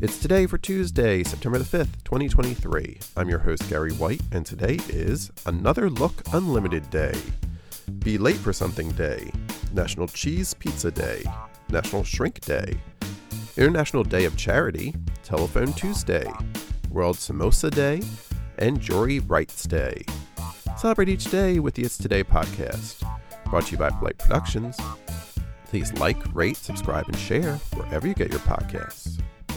It's today for Tuesday, September the 5th, 2023. I'm your host, Gary White, and today is Another Look Unlimited Day, Be Late for Something Day, National Cheese Pizza Day, National Shrink Day, International Day of Charity, Telephone Tuesday, World Samosa Day, and Jury Rights Day. Celebrate each day with the It's Today podcast, brought to you by Blight Productions. Please like, rate, subscribe, and share wherever you get your podcasts.